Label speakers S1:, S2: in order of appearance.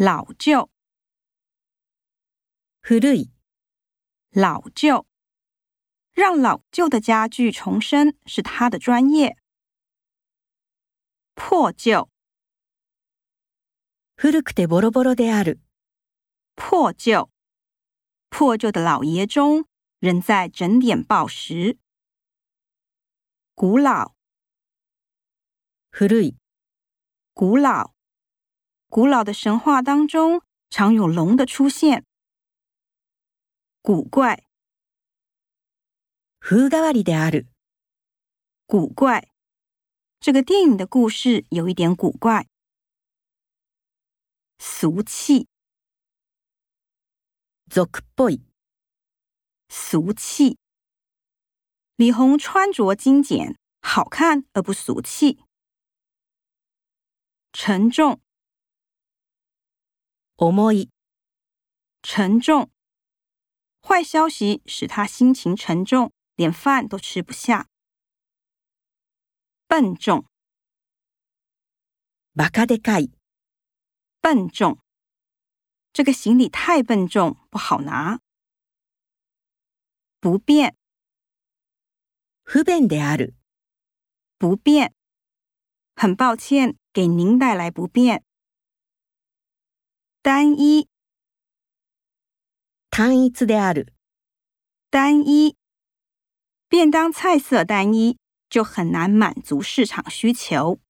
S1: 老旧，
S2: 古い、
S1: 老旧，让老旧的家具重生是他的专业。破旧，
S2: 古くてボロボロである。
S1: 破旧，破旧的老爷中仍在整点报时。古老，
S2: 古い、
S1: 古老， 古老的神话当中常有龙的出现。古怪，
S2: 風変わりである。
S1: 古怪，这个电影的故事有一点古怪。俗气，
S2: 俗っぽい、
S1: 俗气。李红穿着精简，好看而不俗气。沉重，
S2: 重い、
S1: 沉重。坏消息使他心情沉重，连饭都吃不下。笨重，
S2: バカでかい、
S1: 笨重。这个行李太笨重，不好拿。不便，
S2: 不便である。
S1: 不便。很抱歉，给您带来不便。 单一，
S2: 単一である。
S1: 单一。便当菜色单一，就很难满足市场需求。